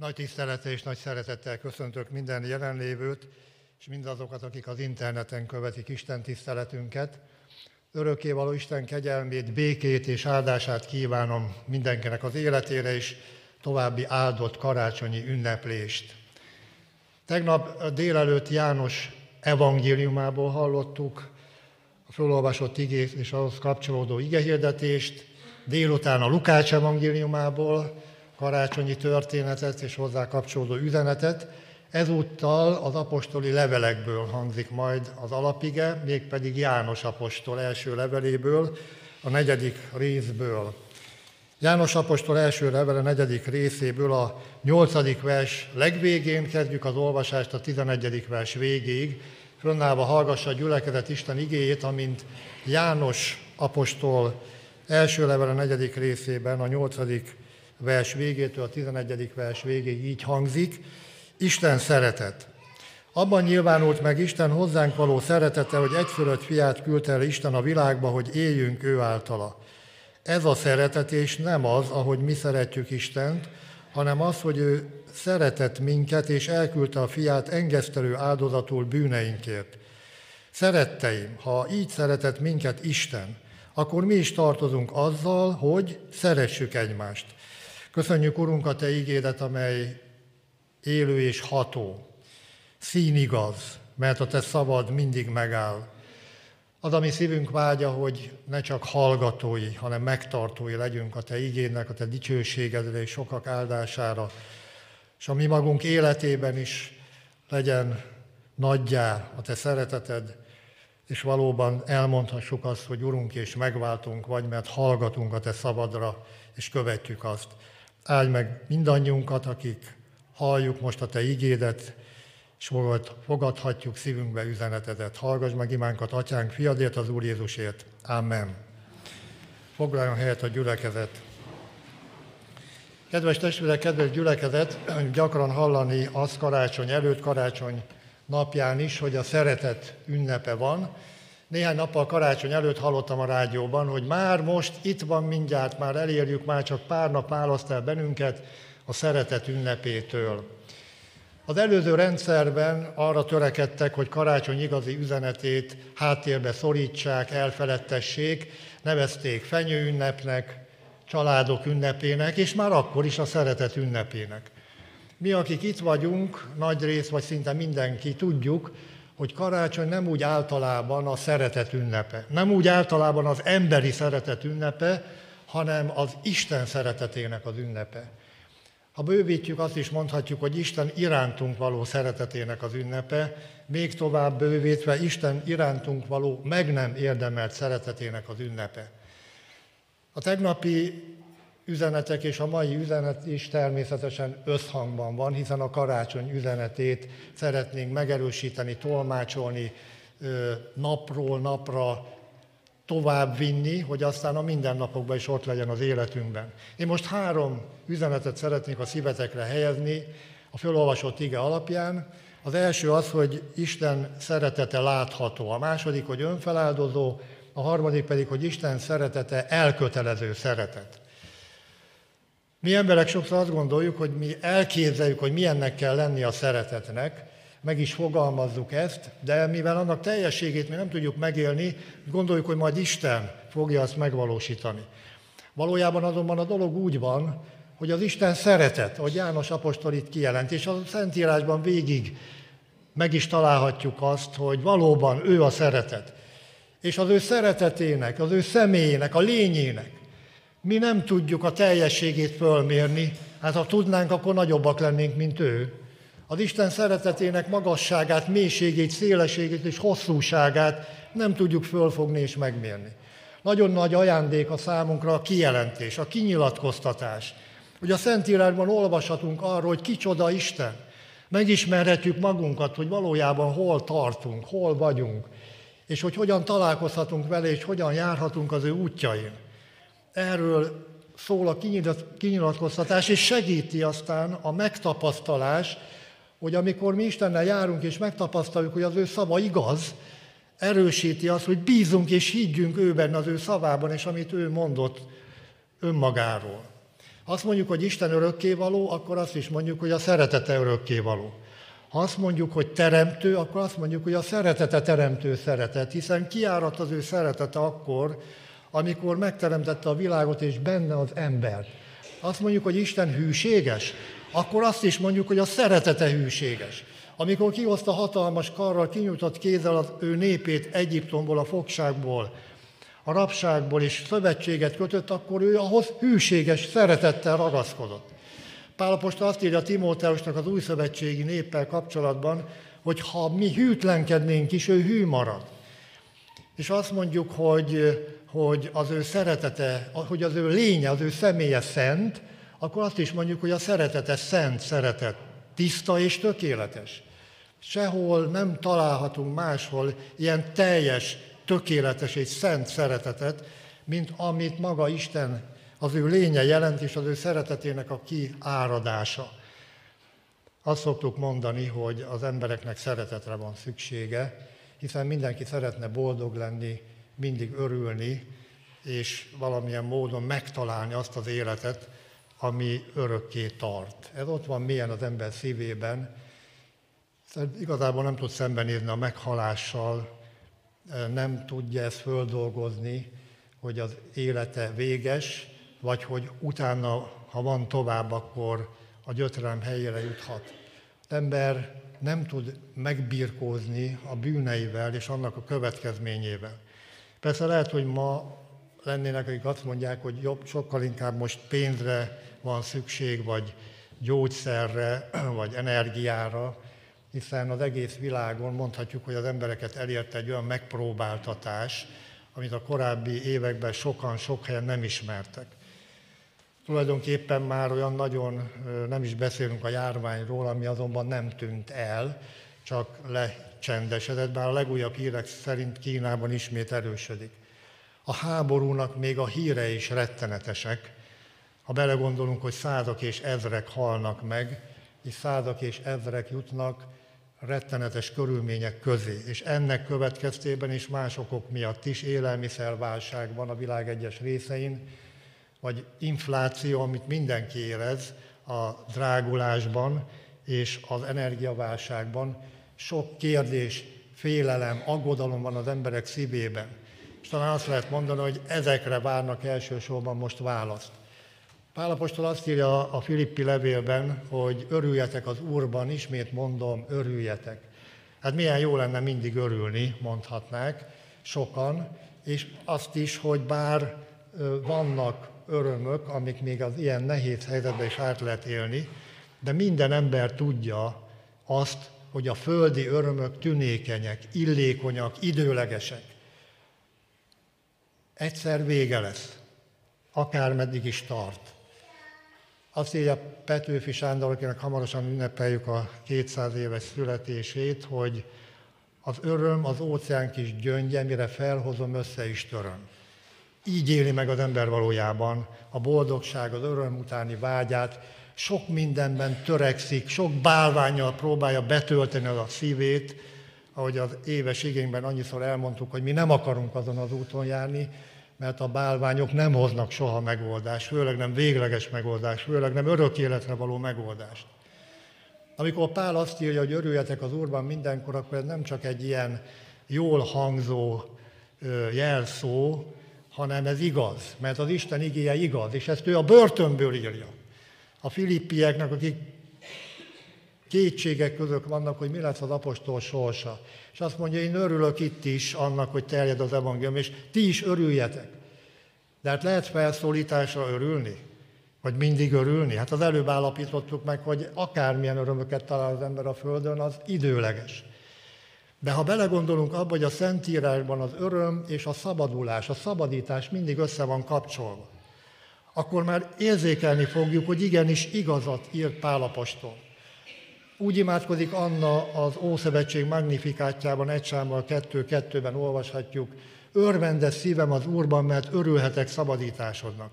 Nagy tisztelete és nagy szeretettel köszöntök minden jelenlévőt, és mindazokat, akik az interneten követik Isten tiszteletünket. Örökkévaló Isten kegyelmét, békét és áldását kívánom mindenkinek az életére, és további áldott karácsonyi ünneplést. Tegnap délelőtt János evangéliumából hallottuk a felolvasott igét és ahhoz kapcsolódó igehirdetést, délután a Lukács evangéliumából, karácsonyi történetet és hozzá kapcsolódó üzenetet. Ezúttal az apostoli levelekből hangzik majd az alapige, mégpedig János apostol első leveléből, a negyedik részből. János apostol első levele negyedik részéből a nyolcadik vers legvégén kezdjük az olvasást a tizenegyedik vers végéig. Fönnállva hallgassa a gyülekezet Isten igéjét, amint János apostol első levele negyedik részében a nyolcadik vers végétől a 11. vers végéig így hangzik, Isten szeretet. Abban nyilvánult meg Isten hozzánk való szeretete, hogy egyfölött fiát küldte el Isten a világba, hogy éljünk ő általa. Ez a szeretetés nem az, ahogy mi szeretjük Istent, hanem az, hogy ő szeretett minket, és elküldte a fiát engesztelő áldozatul bűneinkért. Szeretteim, ha így szeretett minket Isten, akkor mi is tartozunk azzal, hogy szeressük egymást. Köszönjük, Urunk, a Te ígédet, amely élő és ható, színigaz, mert a Te szabad mindig megáll. Az, ami szívünk vágya, hogy ne csak hallgatói, hanem megtartói legyünk a Te igének, a Te dicsőségedre és sokak áldására, és a mi magunk életében is legyen nagyjá a Te szereteted, és valóban elmondhassuk azt, hogy Urunk és megváltunk vagy, mert hallgatunk a Te szabadra, és követjük azt. Áldj meg mindannyiunkat, akik halljuk most a Te igédet, és fogadhatjuk szívünkbe üzenetedet. Hallgass meg imánkat, Atyánk, fiadért, az Úr Jézusért. Amen. Foglaljon helyet a gyülekezet. Kedves testvérek, kedves gyülekezet, gyakran hallani az karácsony előtt, karácsony napján is, hogy a szeretet ünnepe van, néhány nappal karácsony előtt hallottam a rádióban, hogy már most itt van mindjárt, már elérjük, már csak pár nap választ el bennünket a szeretet ünnepétől. Az előző rendszerben arra törekedtek, hogy karácsony igazi üzenetét háttérbe szorítsák, elfeledtessék, nevezték fenyőünnepnek, családok ünnepének, és már akkor is a szeretet ünnepének. Mi, akik itt vagyunk, nagy rész, vagy szinte mindenki tudjuk, hogy karácsony nem úgy általában a szeretet ünnepe, nem úgy általában az emberi szeretet ünnepe, hanem az Isten szeretetének az ünnepe. Ha bővítjük, azt is mondhatjuk, hogy Isten irántunk való szeretetének az ünnepe, még tovább bővítve Isten irántunk való meg nem érdemelt szeretetének az ünnepe. A tegnapi üzenetek és a mai üzenet is természetesen összhangban van, hiszen a karácsony üzenetét szeretnénk megerősíteni, tolmácsolni, napról napra tovább vinni, hogy aztán a mindennapokban is ott legyen az életünkben. Én most három üzenetet szeretnék a szívetekre helyezni a felolvasott ige alapján. Az első az, hogy Isten szeretete látható, a második, hogy önfeláldozó, a harmadik pedig, hogy Isten szeretete elkötelező szeretet. Mi emberek sokszor azt gondoljuk, hogy mi elképzeljük, hogy milyennek kell lenni a szeretetnek, meg is fogalmazzuk ezt, de mivel annak teljességét mi nem tudjuk megélni, gondoljuk, hogy majd Isten fogja azt megvalósítani. Valójában azonban a dolog úgy van, hogy az Isten szeretet, ahogy János apostol itt kijelent, és a Szentírásban végig meg is találhatjuk azt, hogy valóban ő a szeretet. És az ő szeretetének, az ő személyének, a lényének mi nem tudjuk a teljességét fölmérni, hát ha tudnánk, akkor nagyobbak lennénk, mint ő. Az Isten szeretetének magasságát, mélységét, szélességét és hosszúságát nem tudjuk fölfogni és megmérni. Nagyon nagy ajándék a számunkra a kijelentés, a kinyilatkoztatás. Hogy a Szentírásban olvashatunk arról, hogy kicsoda Isten. Megismerhetjük magunkat, hogy valójában hol tartunk, hol vagyunk, és hogy hogyan találkozhatunk vele, és hogyan járhatunk az ő útjain. Erről szól a kinyilatkoztatás, és segíti aztán a megtapasztalás, hogy amikor mi Istennel járunk és megtapasztaljuk, hogy az ő szava igaz, erősíti azt, hogy bízunk és higgyünk őben az ő szavában, és amit ő mondott önmagáról. azt mondjuk, hogy Isten örökkévaló, akkor azt is mondjuk, hogy a szeretete örökkévaló. Ha azt mondjuk, hogy teremtő, akkor azt mondjuk, hogy a szeretete teremtő szeretet, hiszen kiárat az ő szeretete akkor, amikor megteremtette a világot és benne az embert. Azt mondjuk, hogy Isten hűséges, akkor azt is mondjuk, hogy a szeretete hűséges. Amikor kihozta hatalmas karral, kinyújtott kézzel az ő népét Egyiptomból, a fogságból, a rabságból is szövetséget kötött, akkor ő ahhoz hűséges szeretettel ragaszkodott. Pálapostól azt írja Timóteusnak az új szövetségi néppel kapcsolatban, hogy ha mi hűtlenkednénk is, ő hű marad. És azt mondjuk, hogy, hogy az ő szeretete, hogy az ő lénye, az ő személye szent, akkor azt is mondjuk, hogy a szeretete szent szeretet, tiszta és tökéletes. Sehol nem találhatunk máshol ilyen teljes, tökéletes és szent szeretetet, mint amit maga Isten az ő lénye jelent, és az ő szeretetének a kiáradása. Azt szoktuk mondani, hogy az embereknek szeretetre van szüksége, hiszen mindenki szeretne boldog lenni, mindig örülni, és valamilyen módon megtalálni azt az életet, ami örökké tart. Ez ott van mélyen az ember szívében, Szóval igazából nem tud szembenézni a meghalással, nem tudja ezt földolgozni, hogy az élete véges, vagy hogy utána, ha van tovább, akkor a gyötrelem helyére juthat. Az ember nem tud megbirkózni a bűneivel és annak a következményével. Persze lehet, hogy ma lennének, akik azt mondják, hogy jobb, sokkal inkább most pénzre van szükség, vagy gyógyszerre, vagy energiára, hiszen az egész világon mondhatjuk, hogy az embereket elérte egy olyan megpróbáltatás, amit a korábbi években sokan sok helyen nem ismertek. Tulajdonképpen már olyan nagyon nem is beszélünk a járványról, ami azonban nem tűnt el, csak lecsendesedett, bár a legújabb hírek szerint Kínában ismét erősödik. A háborúnak még a híre is rettenetesek, ha belegondolunk, hogy százak és ezrek halnak meg, és százak és ezrek jutnak rettenetes körülmények közé, és ennek következtében is más okok miatt is élelmiszerválság van a világ egyes részein, vagy infláció, amit mindenki érez a drágulásban és az energiaválságban. Sok kérdés, félelem, aggodalom van az emberek szívében. És talán azt lehet mondani, hogy ezekre várnak elsősorban most választ. Pálapostól azt írja a Filippi levélben, hogy örüljetek az Úrban, ismét mondom, örüljetek. Hát milyen jó lenne mindig örülni, mondhatnák sokan, és azt is, hogy bár vannak örömök, amik még az ilyen nehéz helyzetben is át lehet élni, de minden ember tudja azt, hogy a földi örömök tünékenyek, illékonyak, időlegesek. Egyszer vége lesz, akármeddig is tart. Azt írja Petőfi Sándor, akinek hamarosan ünnepeljük a 200 éves születését, hogy az öröm az óceán kis gyöngye, mire felhozom, össze is töröm. Így éli meg az ember valójában a boldogság, az öröm utáni vágyát, sok mindenben törekszik, sok bálványjal próbálja betölteni az a szívét, ahogy az éves igényben annyiszor elmondtuk, hogy mi nem akarunk azon az úton járni, mert a bálványok nem hoznak soha megoldást, főleg nem végleges megoldást, főleg nem örök életre való megoldást. Amikor Pál azt írja, hogy örüljetek az Úrban mindenkor, akkor ez nem csak egy ilyen jól hangzó jelszó, hanem ez igaz, mert az Isten igéje igaz, és ezt ő a börtönből írja. A filippieknek, akik kétségek között vannak, hogy mi lesz az apostol sorsa. És azt mondja, én örülök itt is annak, hogy terjed az evangélium, és ti is örüljetek. De hát lehet felszólításra örülni? Vagy mindig örülni? Hát az előbb állapítottuk meg, hogy akármilyen örömöket talál az ember a Földön, az időleges. De ha belegondolunk abba, hogy a Szentírásban az öröm és a szabadulás, a szabadítás mindig össze van kapcsolva, akkor már érzékelni fogjuk, hogy igenis igazat írt Pálapostól. Úgy imádkozik Anna az Ószövetség magnifikátjában, egy sámmal kettő-kettőben olvashatjuk, örvendes szívem az Úrban, mert örülhetek szabadításodnak.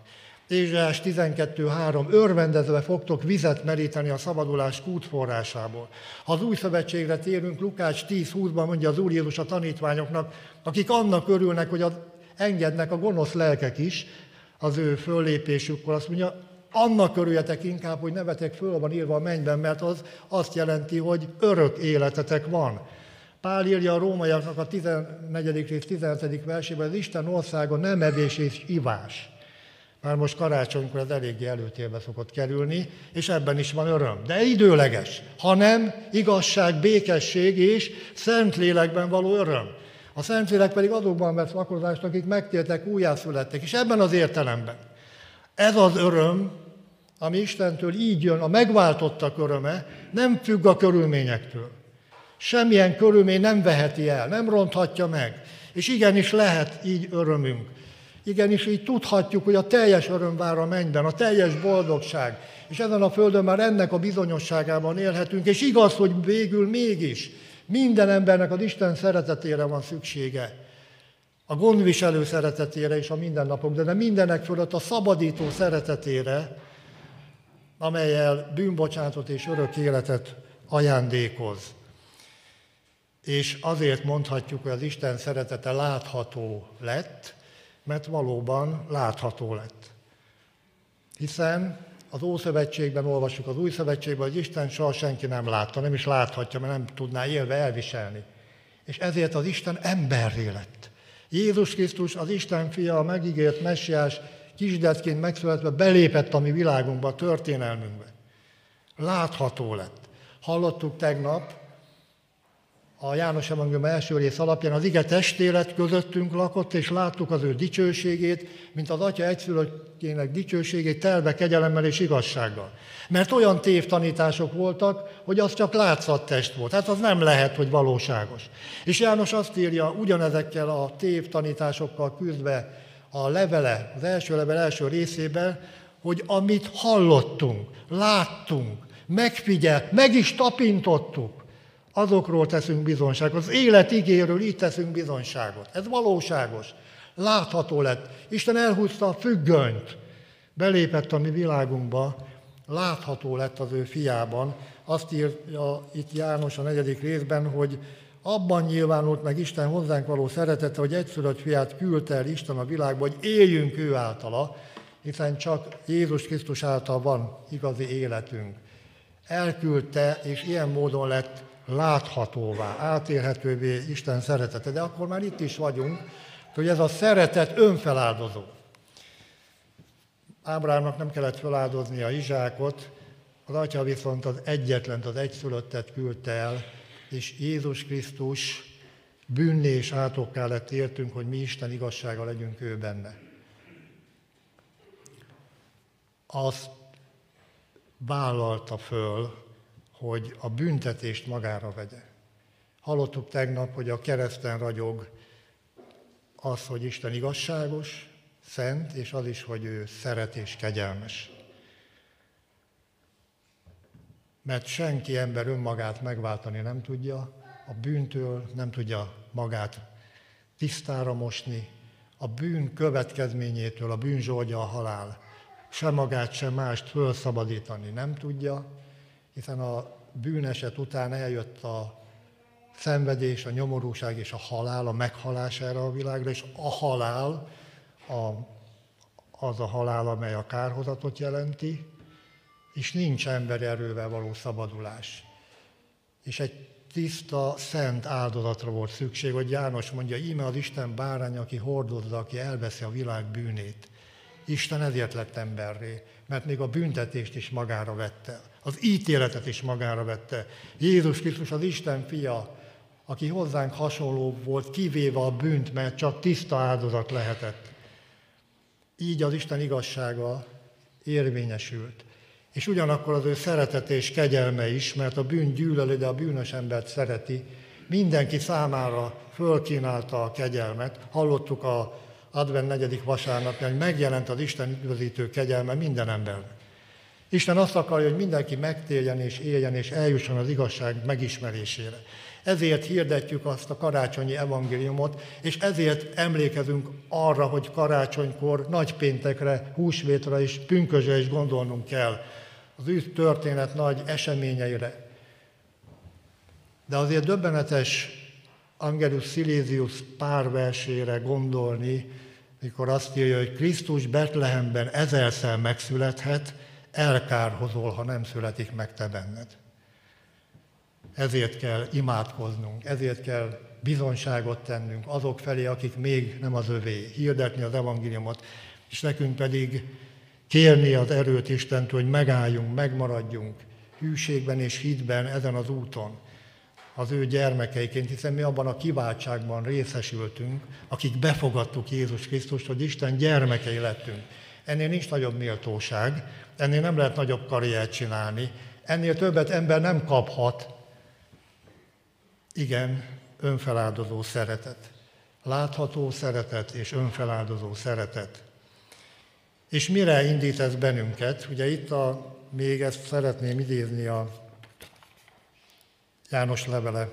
Ézsás 12.3. Örvendezve fogtok vizet meríteni a szabadulás kútforrásából. Ha az új szövetségre térünk, Lukács 10.20-ban mondja az Úr Jézus a tanítványoknak, akik annak örülnek, hogy az, engednek a gonosz lelkek is az ő föllépésükkor, azt mondja, annak örüljetek inkább, hogy nevetek föl van írva a mennyben, mert az azt jelenti, hogy örök életetek van. Pál írja a rómaiaknak a 14. rész 17. versében, az Isten országa nem evés és ivás. Már most karácsonykor ez eléggé előtérbe szokott kerülni, és ebben is van öröm. De időleges, hanem igazság, békesség és Szentlélekben való öröm. A Szentlélek pedig azokban vesz lakozást, akik megtértek, újjászülettek. És ebben az értelemben ez az öröm, ami Istentől így jön, a megváltottak öröme, nem függ a körülményektől. Semmilyen körülmény nem veheti el, nem ronthatja meg. És igenis lehet így örömünk. Igenis így tudhatjuk, hogy a teljes öröm vár a mennyben, a teljes boldogság. És ezen a földön már ennek a bizonyosságában élhetünk, és igaz, hogy végül mégis minden embernek az Isten szeretetére van szüksége. A gondviselő szeretetére és a mindennapok, de mindenek fölött a szabadító szeretetére, amelyel bűnbocsátot és örök életet ajándékoz. És azért mondhatjuk, hogy az Isten szeretete látható lett, mert valóban látható lett. Hiszen az Ószövetségben olvassuk, az Új Szövetségben, hogy Isten soha senki nem látta, nem is láthatja, mert nem tudná élve elviselni. És ezért az Isten emberré lett. Jézus Krisztus, az Isten fia, a megígért messiás, kisdetként megszületve belépett a mi világunkba, a történelmünkbe. Látható lett. Hallottuk tegnap, a János Evangélium első rész alapján az ige testélet közöttünk lakott, és láttuk az ő dicsőségét, mint az Atya egyszülöttjének dicsőségét telve kegyelemmel és igazsággal. Mert olyan tévtanítások voltak, hogy az csak látszattest volt. Hát az nem lehet, hogy valóságos. És János azt írja, ugyanezekkel a tévtanításokkal küzdve a levele, az első level első részében, hogy amit hallottunk, láttunk, megfigyelt, meg is tapintottuk, azokról teszünk bizonságot. Az élet igéről így teszünk bizonságot. Ez valóságos. Látható lett. Isten elhúzta a függönyt. Belépett a mi világunkba, látható lett az ő fiában. Azt írja itt János a negyedik részben, hogy abban nyilvánult meg Isten hozzánk való szeretete, hogy egyszülött fiát küldte el Isten a világba, hogy éljünk ő általa, hiszen csak Jézus Krisztus által van igazi életünk. Elküldte, és ilyen módon lett láthatóvá, átérhetővé Isten szeretete. De akkor már itt is vagyunk, hogy ez a szeretet önfeláldozó. Ábrámnak nem kellett feláldozni a Izsákot, az atya viszont az egyetlen, az egyszülöttet küldte el, és Jézus Krisztus bűnné és átokká lett értünk, hogy mi Isten igazsága legyünk ő benne. Azt vállalta föl, hogy a büntetést magára vegye. Hallottuk tegnap, hogy a kereszten ragyog az, hogy Isten igazságos, szent, és az is, hogy ő szeret és kegyelmes. Mert senki ember önmagát megváltani nem tudja, a bűntől nem tudja magát tisztára mosni, a bűn következményétől, a bűn zsoldja a halál, sem magát, sem mást fölszabadítani nem tudja, hiszen a bűneset után eljött a szenvedés, a nyomorúság és a halál, a meghalás erre a világra, és a halál a, az a halál, amely a kárhozatot jelenti, és nincs emberi erővel való szabadulás. És egy tiszta, szent áldozatra volt szükség, hogy János mondja, íme az Isten bárány, aki hordozza, aki elveszi a világ bűnét. Isten ezért lett emberré, mert még a büntetést is magára vette, az ítéletet is magára vette. Jézus Krisztus az Isten fia, aki hozzánk hasonló volt, kivéve a bűnt, mert csak tiszta áldozat lehetett. Így az Isten igazsága érvényesült. És ugyanakkor az ő szeretet és kegyelme is, mert a bűn gyűlöli, de a bűnös embert szereti, mindenki számára fölkínálta a kegyelmet. Hallottuk a advent negyedik vasárnapján, hogy megjelent az Isten üdvözítő kegyelme minden embernek. Isten azt akarja, hogy mindenki megtérjen és éljen és eljusson az igazság megismerésére. Ezért hirdetjük azt a karácsonyi evangéliumot, és ezért emlékezünk arra, hogy karácsonykor, nagypéntekre, húsvétra és pünkösre is gondolnunk kell. Az ő történet nagy eseményeire. De azért döbbenetes Angelus Silesius pár versére gondolni, mikor azt írja, hogy Krisztus Betlehemben ezerszer megszülethet, elkárhozol, ha nem születik meg te benned. Ezért kell imádkoznunk, ezért kell bizonságot tennünk azok felé, akik még nem az övé, hirdetni az evangéliumot, és nekünk pedig kérni az erőt Istentől, hogy megálljunk, megmaradjunk hűségben és hitben ezen az úton az ő gyermekeiként, hiszen mi abban a kiváltságban részesültünk, akik befogadtuk Jézus Krisztust, hogy Isten gyermekei lettünk. Ennél nincs nagyobb méltóság, ennél nem lehet nagyobb karriert csinálni, ennél többet ember nem kaphat. Igen, önfeláldozó szeretet. Látható szeretet és önfeláldozó szeretet. És mire indít ez bennünket? Ugye itt a, még ezt szeretném idézni a János levele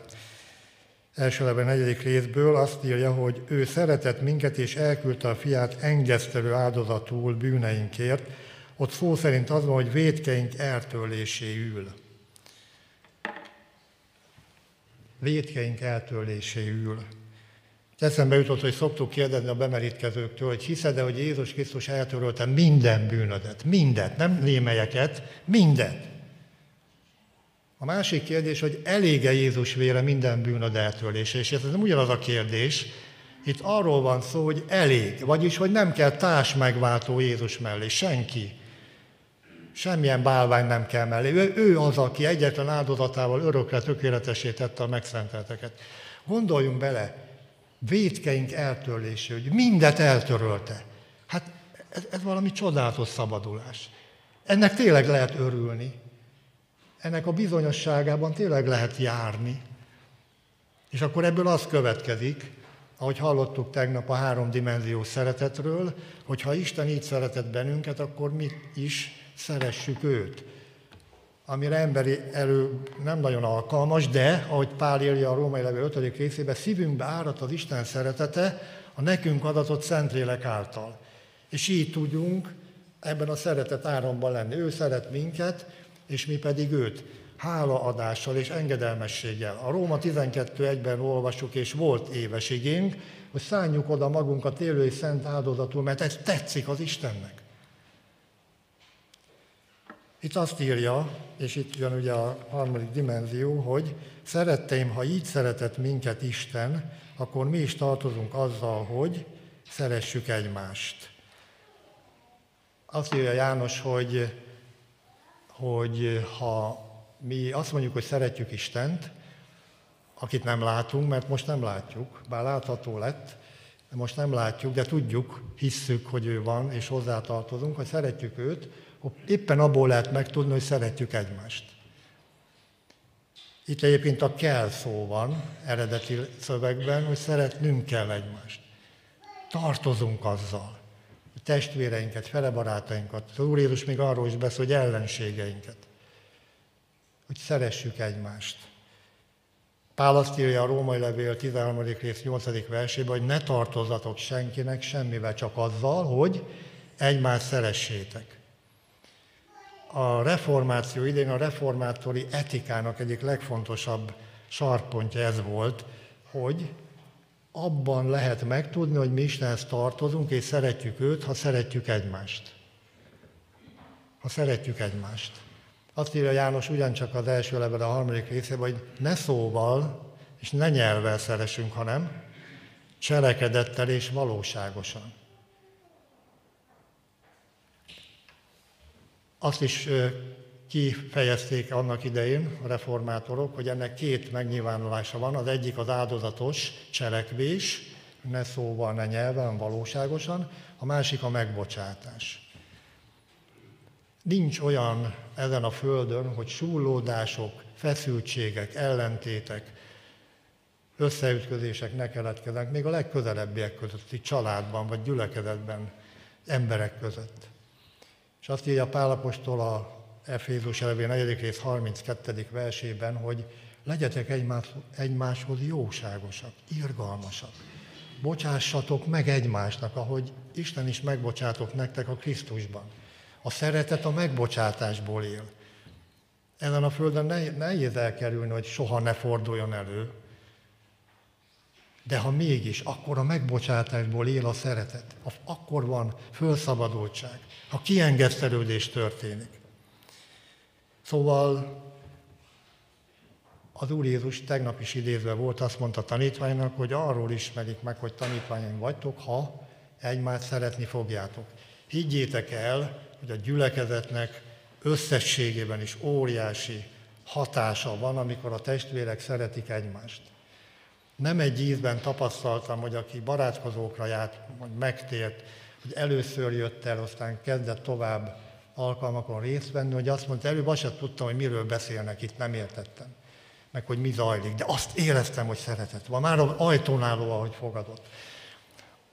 első levele negyedik részből azt írja, hogy ő szeretett minket és elküldte a fiát engesztelő áldozatul bűneinkért. Ott szó szerint az van, hogy védkeink eltörléséül. Védkeink eltörléséül. Eszembe jutott, hogy szoktuk kérdezni a bemerítkezőktől, hogy hiszed-e, hogy Jézus Krisztus eltörölte minden bűnödet, mindet, nem némelyeket, mindet. A másik kérdés, hogy elége Jézus vére minden bűnöd eltörlése, és ez nem ugyanaz a kérdés, itt arról van szó, hogy elég, vagyis, hogy nem kell társ megváltó Jézus mellé, senki. Semmilyen bálvány nem kell mellé. Ő, ő az, aki egyetlen áldozatával örökre tökéletesé tette a megszentelteket. Gondoljunk bele, védkeink eltörlése, hogy mindet eltörölte. Hát ez, ez valami csodálatos szabadulás. Ennek tényleg lehet örülni. Ennek a bizonyosságában tényleg lehet járni. És akkor ebből az következik, ahogy hallottuk tegnap a háromdimenziós szeretetről, hogy ha Isten így szeretett bennünket, akkor mi is szeressük őt. Amire emberi erő nem nagyon alkalmas, de, ahogy Pál írja a római levél 5. részében, szívünkbe árat az Isten szeretete a nekünk adatott Szentlélek által. És így tudjunk ebben a szeretet áramban lenni. Ő szeret minket, és mi pedig őt hálaadással és engedelmességgel. A Róma 12.1-ben olvasjuk, és volt éves igénk, hogy szálljuk oda magunkat élő és szent áldozatul, mert ez tetszik az Istennek. Itt azt írja, és itt jön ugye a harmadik dimenzió, hogy szeretteim, ha így szeretett minket Isten, akkor mi is tartozunk azzal, hogy szeressük egymást. Azt írja János, hogy hogy ha mi azt mondjuk, hogy szeretjük Istent, akit nem látunk, mert most nem látjuk, bár látható lett, most nem látjuk, de tudjuk, hisszük, hogy ő van, és hozzátartozunk, hogy szeretjük őt, éppen abból lehet megtudni, hogy szeretjük egymást. Itt egyébként a kell szó van eredeti szövegben, hogy szeretnünk kell egymást. Tartozunk azzal testvéreinket, felebarátainkat. Az Úr Jézus még arról is beszél, hogy ellenségeinket. Hogy szeressük egymást. Pál azt írja a Római Levél 13. rész 8. versében, hogy ne tartozatok senkinek semmivel, csak azzal, hogy egymást szeressétek. A reformáció idén a reformátori etikának egyik legfontosabb sarpontja ez volt, hogy abban lehet megtudni, hogy mi Istenhez tartozunk, és szeretjük őt, ha szeretjük egymást. Ha szeretjük egymást. Azt írja János ugyancsak az első level a harmadik részében, hogy ne szóval és ne nyelvvel szeressünk, hanem cselekedettel és valóságosan. Azt is kifejezték annak idején a reformátorok, hogy ennek két megnyilvánulása van. Az egyik az áldozatos cselekvés, ne szóval, ne nyelven, valóságosan, a másik a megbocsátás. Nincs olyan ezen a földön, hogy súlódások, feszültségek, ellentétek, összeütközések ne keletkeznek, még a legközelebbiek közötti családban vagy gyülekezetben, emberek között. És azt írja Pálapostól a Efézus levél 4. rész 32. versében, hogy legyetek egymás, egymáshoz jóságosak, irgalmasak. Bocsássatok meg egymásnak, ahogy Isten is megbocsátok nektek a Krisztusban. A szeretet a megbocsátásból él. Ezen a földön nehéz elkerülni, hogy soha ne forduljon elő. De ha mégis, akkor a megbocsátásból él a szeretet. Akkor van fölszabadultság, ha kiengesztelődés történik. Szóval az Úr Jézus tegnap is idézve volt, azt mondta a tanítványnak, hogy arról ismerik meg, hogy tanítványaim vagytok, ha egymást szeretni fogjátok. Higgyétek el, hogy a gyülekezetnek összességében is óriási hatása van, amikor a testvérek szeretik egymást. Nem egy ízben tapasztaltam, hogy aki barátkozókra járt, hogy megtért, hogy először jött el, aztán kezdett tovább alkalmakon részt venni, hogy azt mondta, előbb azt sem tudtam, hogy miről beszélnek itt, nem értettem, meg hogy mi zajlik, de azt éreztem, hogy szeretet van, már az ajtónál, ahogy fogadott.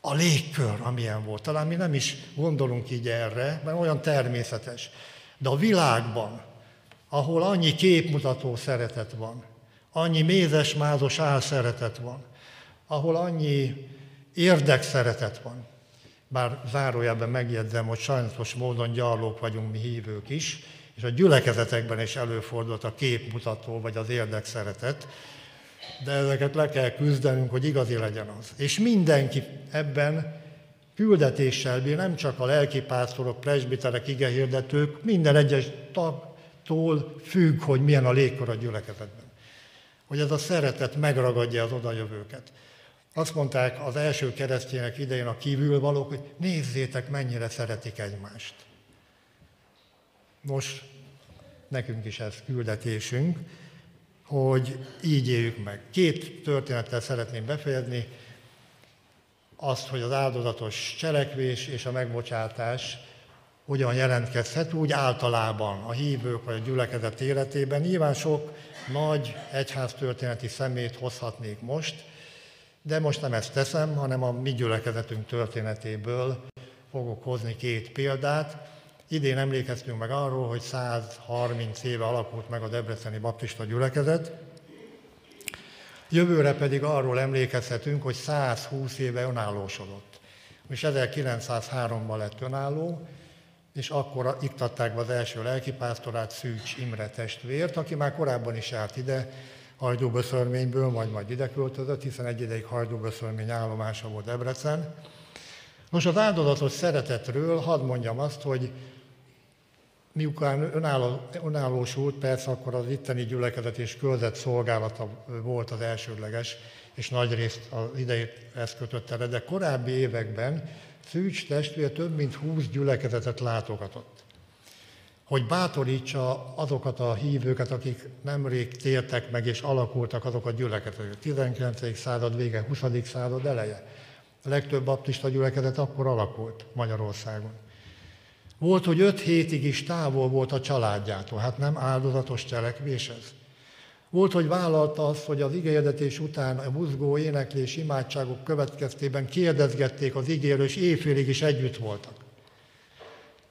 A légkör, amilyen volt, talán mi nem is gondolunk így erre, mert olyan természetes. De a világban, ahol annyi képmutató szeretet van, annyi mézes-mázos álszeretet van, ahol annyi érdekszeretet van, bár zárójelben megjegyzem, hogy sajnos módon gyarlók vagyunk mi hívők is, és a gyülekezetekben is előfordult a képmutató vagy az érdekszeretet, de ezeket le kell küzdenünk, hogy igazi legyen az. És mindenki ebben küldetéssel bír, nem csak a lelkipásztorok, presbiterek, igehirdetők, minden egyes tagtól függ, hogy milyen a légkor a gyülekezetben. Hogy ez a szeretet megragadja az odajövőket. Azt mondták az első keresztények idején a kívülvalók, hogy nézzétek, mennyire szeretik egymást. Most nekünk is ez küldetésünk, hogy így éljük meg. Két történettel szeretném befejezni azt, hogy az áldozatos cselekvés és a megbocsátás hogyan jelentkezhet úgy általában a hívők vagy a gyülekezet életében. Nyilván sok nagy egyháztörténeti szemét hozhatnék most, de most nem ezt teszem, hanem a mi gyülekezetünk történetéből fogok hozni két példát. Idén emlékeztünk meg arról, hogy 130 éve alakult meg a Debreceni Baptista gyülekezet, Jövőre pedig arról emlékezhetünk, hogy 120 éve önállósodott. És 1903-ban lett önálló, és akkor iktatták be az első lelkipásztorát, Szűcs Imre testvért, aki már korábban is járt ide, hajdúböszörményből, majd majd ide költözött, hiszen egy ideig hajdúböszörmény állomása volt Debrecen. Most az áldozatos szeretetről hadd mondjam azt, hogy miután önálló, önállósult, persze akkor az itteni gyülekezet és körzet szolgálata volt az elsődleges, és nagy részt az idejét ezt kötötte de korábbi években Szűcs testvér több mint 20 gyülekezetet látogatott hogy bátorítsa azokat a hívőket, akik nemrég tértek meg és alakultak azok a gyülekezetek. 19. század vége, 20. század eleje. A legtöbb baptista gyülekezet akkor alakult Magyarországon. Volt, hogy öt hétig is távol volt a családjától. Hát nem áldozatos cselekvés ez. Volt, hogy vállalta azt, hogy az igényedetés után a buzgó éneklés imádságok következtében kérdezgették az ígérő, és éjfélig is együtt voltak.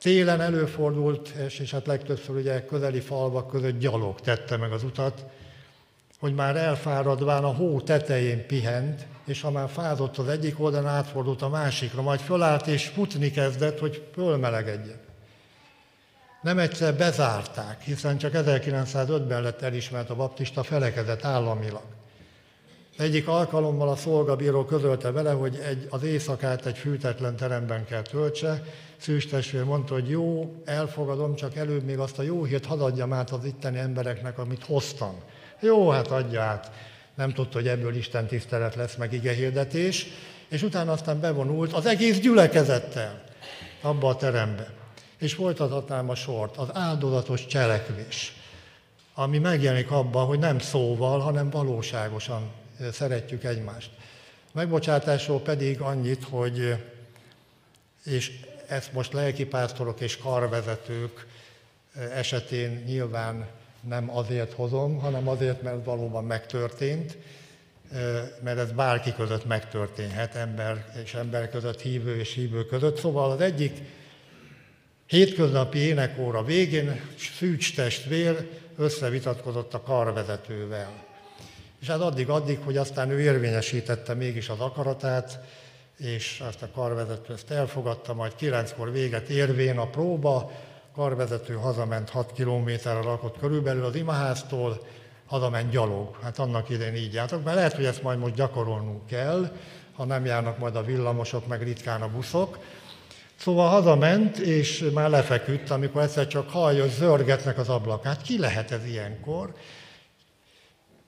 Télen előfordult, és hát legtöbbször ugye közeli falvak között gyalog tette meg az utat, hogy már elfáradván a hó tetején pihent, és ha már fázott az egyik oldalon, átfordult a másikra, majd fölállt és futni kezdett, hogy fölmelegedjen. Nem egyszer bezárták, hiszen csak 1905-ben lett elismert a baptista felekezet államilag. Egyik alkalommal a szolgabíró közölte vele, hogy egy, az éjszakát egy fűtetlen teremben kell töltse. Szűs testvér mondta, hogy jó, elfogadom, csak előbb még azt a jó hírt hadd adjam át az itteni embereknek, amit hoztam. Jó, hát adja át. Nem tudta, hogy ebből Isten tisztelet lesz, meg igehirdetés. És utána aztán bevonult az egész gyülekezettel abba a terembe. És folytathatnám a sort, az áldozatos cselekvés, ami megjelenik abban, hogy nem szóval, hanem valóságosan szeretjük egymást. Megbocsátásról pedig annyit, hogy, és ezt most lelkipásztorok és karvezetők esetén nyilván nem azért hozom, hanem azért, mert valóban megtörtént, mert ez bárki között megtörténhet, ember és ember között, hívő és hívő között. Szóval az egyik hétköznapi énekóra végén Szűcs testvér összevitatkozott a karvezetővel. És hát addig-addig, hogy aztán ő érvényesítette mégis az akaratát, és azt a karvezető ezt elfogadta, majd kilenckor véget érvén a próba, karvezető hazament 6 kilométerre lakott körülbelül az imaháztól, hazament gyalog. Hát annak idején így jártak, mert lehet, hogy ezt majd most gyakorolnunk kell, ha nem járnak majd a villamosok, meg ritkán a buszok. Szóval hazament, és már lefeküdt, amikor egyszer csak hallja, hogy zörgetnek az ablakát. Ki lehet ez ilyenkor?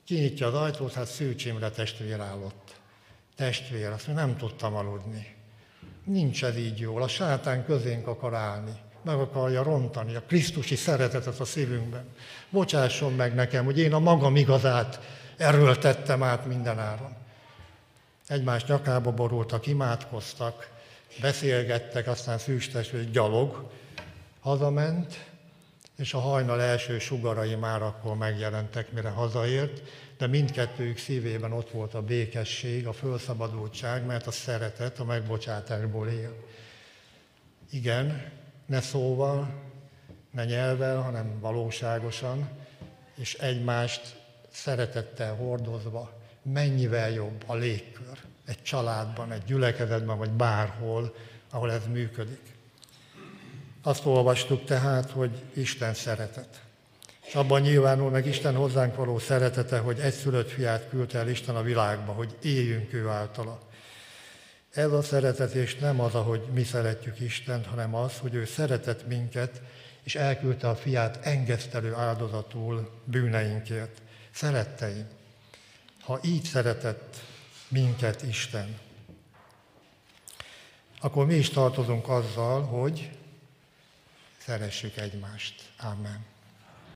Kinyitja az ajtót, hát Szűcs Imre testvér állott. Testvér, azt mondja, nem tudtam aludni. Nincs ez így jól, a sátán közénk akar állni meg akarja rontani a Krisztusi szeretetet a szívünkben. Bocsásson meg nekem, hogy én a magam igazát erőltettem át mindenáron. Egymás nyakába borultak, imádkoztak, beszélgettek, aztán szűstes, hogy gyalog, hazament, és a hajnal első sugarai már akkor megjelentek, mire hazaért, de mindkettőjük szívében ott volt a békesség, a fölszabadultság, mert a szeretet a megbocsátásból él. Igen, ne szóval, ne nyelvel, hanem valóságosan, és egymást szeretettel hordozva, mennyivel jobb a légkör egy családban, egy gyülekezetben, vagy bárhol, ahol ez működik. Azt olvastuk tehát, hogy Isten szeretet. És abban nyilvánul meg Isten hozzánk való szeretete, hogy egy szülött fiát küldte el Isten a világba, hogy éljünk ő általa. Ez a szeretet, és nem az, ahogy mi szeretjük Istent, hanem az, hogy ő szeretett minket, és elküldte a fiát engesztelő áldozatul bűneinkért. Szeretteim, ha így szeretett minket Isten, akkor mi is tartozunk azzal, hogy szeressük egymást. Amen.